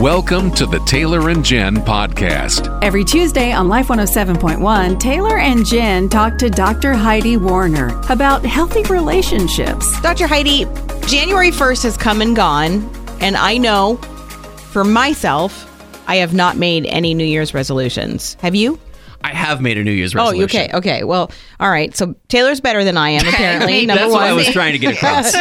Welcome to the Taylor and Jen podcast. Every Tuesday on Life 107.1, Taylor and Jen talk to Dr. Heidi Warner about healthy relationships. Dr. Heidi, January 1st has come and gone, and I know for myself, I have not made any New Year's resolutions. Have you? I have made a New Year's resolution. Oh, okay, okay. Well, all right. So Taylor's better than I am, apparently. number That's one. what I was trying to get across.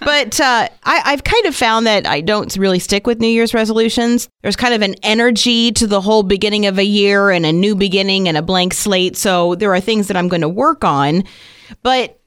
but uh, I, I've kind of found that I don't really stick with New Year's resolutions. There's kind of an energy to the whole beginning of a year and a new beginning and a blank slate. So there are things that I'm going to work on, but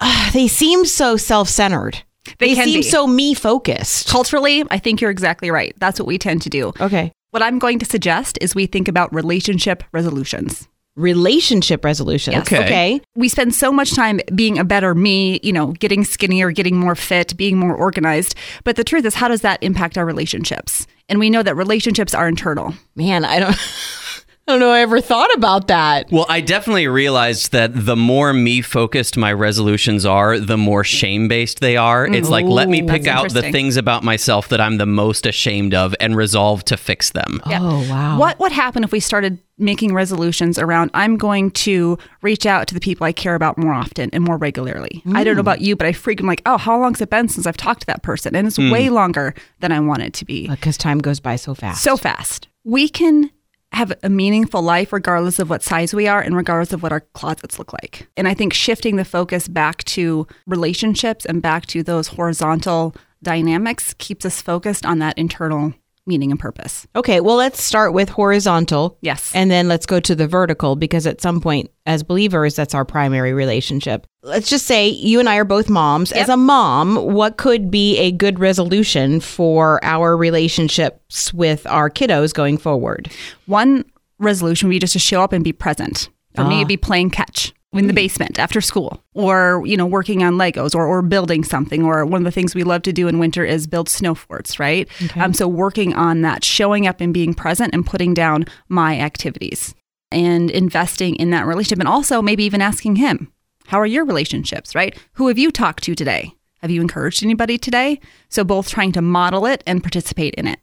uh, they seem so self centered. They, can seem be. so me focused. Culturally, I think you're exactly right. That's what we tend to do. Okay. What I'm going to suggest is we think about relationship resolutions. Relationship resolutions. Yes. Okay. okay. We spend so much time being a better me, you know, getting skinnier, getting more fit, being more organized. But the truth is, how does that impact our relationships? And we know that relationships are internal. Man, I don't. I don't know. I ever thought about that. Well, I definitely realized that the more me focused my resolutions are, the more shame based they are. Mm. It's like, let me pick out the things about myself that I'm the most ashamed of and resolve to fix them. Oh wow. What would happen if we started making resolutions around I'm going to reach out to the people I care about more often and more regularly? I don't know about you, but I frequently like, oh, how long's it been since I've talked to that person? And it's hmm. way longer than I want it to be. Because time goes by so fast. So fast. We can have a meaningful life regardless of what size we are and regardless of what our closets look like. And I think shifting the focus back to relationships and back to those horizontal dynamics keeps us focused on that internal meaning and purpose. Okay, well, let's start with horizontal. Yes. And then let's go to the vertical because at some point, as believers, that's our primary relationship. Let's just say you and I are both moms. As a mom, what could be a good resolution for our relationships with our kiddos going forward? One resolution would be just to show up and be present. For me, it'd be playing catch in the basement after school or, you know, working on Legos or, or building something. Or one of the things we love to do in winter is build snow forts, right? Um, so working on that, showing up and being present and putting down my activities and investing in that relationship. And also maybe even asking him, how are your relationships, right? Who have you talked to today? Have you encouraged anybody today? So both trying to model it and participate in it.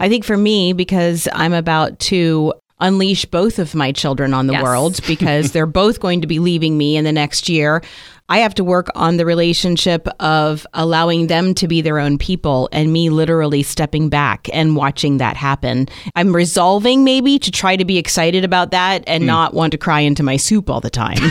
I think for me, because I'm about to unleash both of my children on the Yes. world because they're both going to be leaving me in the next year. I have to work on the relationship of allowing them to be their own people and me literally stepping back and watching that happen. I'm resolving maybe to try to be excited about that and hmm. not want to cry into my soup all the time.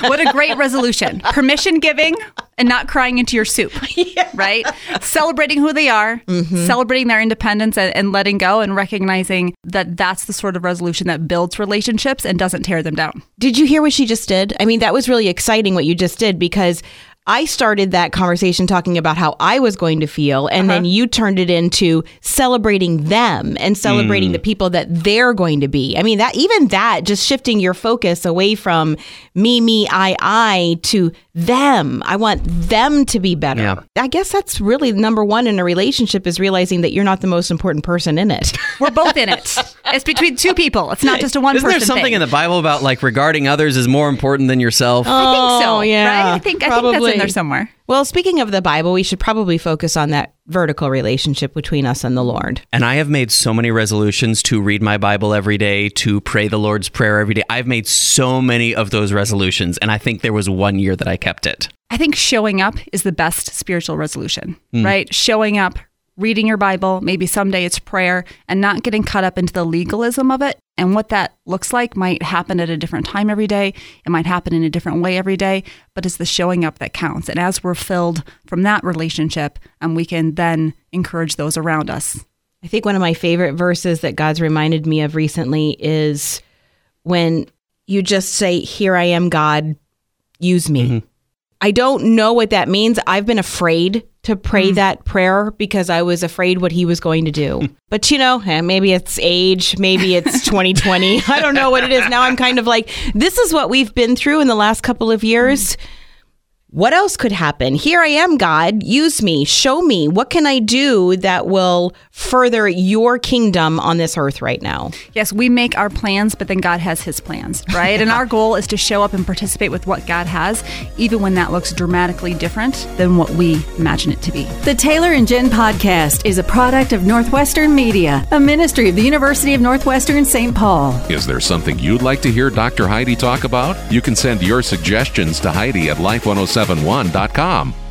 What a great resolution. Permission giving and not crying into your soup, right? Celebrating who they are, mm-hmm. celebrating their independence and, and letting go and recognizing that that's the sort of resolution that builds relationships and doesn't tear them down. Did you hear what she just did? I mean, that was really exciting what you just did because I started that conversation talking about how I was going to feel, and uh-huh. then you turned it into celebrating them and celebrating mm. the people that they're going to be. I mean, that even that just shifting your focus away from me, me, I, I to them. I want them to be better. Yeah. I guess that's really number one in a relationship is realizing that you're not the most important person in it. We're both in it. It's between two people. It's not just a one Isn't person there something thing. in the Bible about like regarding others is more important than yourself? I think so. Oh, yeah, Right? I think I think that's probably. In there somewhere. Well, speaking of the Bible, we should probably focus on that vertical relationship between us and the Lord. And I have made so many resolutions to read my Bible every day, to pray the Lord's Prayer every day. I've made so many of those resolutions, and I think there was one year that I kept it. I think showing up is the best spiritual resolution, mm. right? Showing up, reading your Bible, maybe someday it's prayer, and not getting caught up into the legalism of it. And what that looks like might happen at a different time every day. It might happen in a different way every day, but it's the showing up that counts. And as we're filled from that relationship, um, we can then encourage those around us. I think one of my favorite verses that God's reminded me of recently is when you just say, Here I am, God, use me. I don't know what that means. I've been afraid to pray that prayer because I was afraid what he was going to do. but you know, eh, maybe it's age, maybe it's 2020. I don't know what it is. Now I'm kind of like, this is what we've been through in the last couple of years. What else could happen? Here I am, God. Use me. Show me. What can I do that will further your kingdom on this earth right now? Yes, we make our plans, but then God has his plans, right? and our goal is to show up and participate with what God has, even when that looks dramatically different than what we imagine it to be. The Taylor and Jen podcast is a product of Northwestern Media, a ministry of the University of Northwestern St. Paul. Is there something you'd like to hear Dr. Heidi talk about? You can send your suggestions to Heidi at oh life1071.com.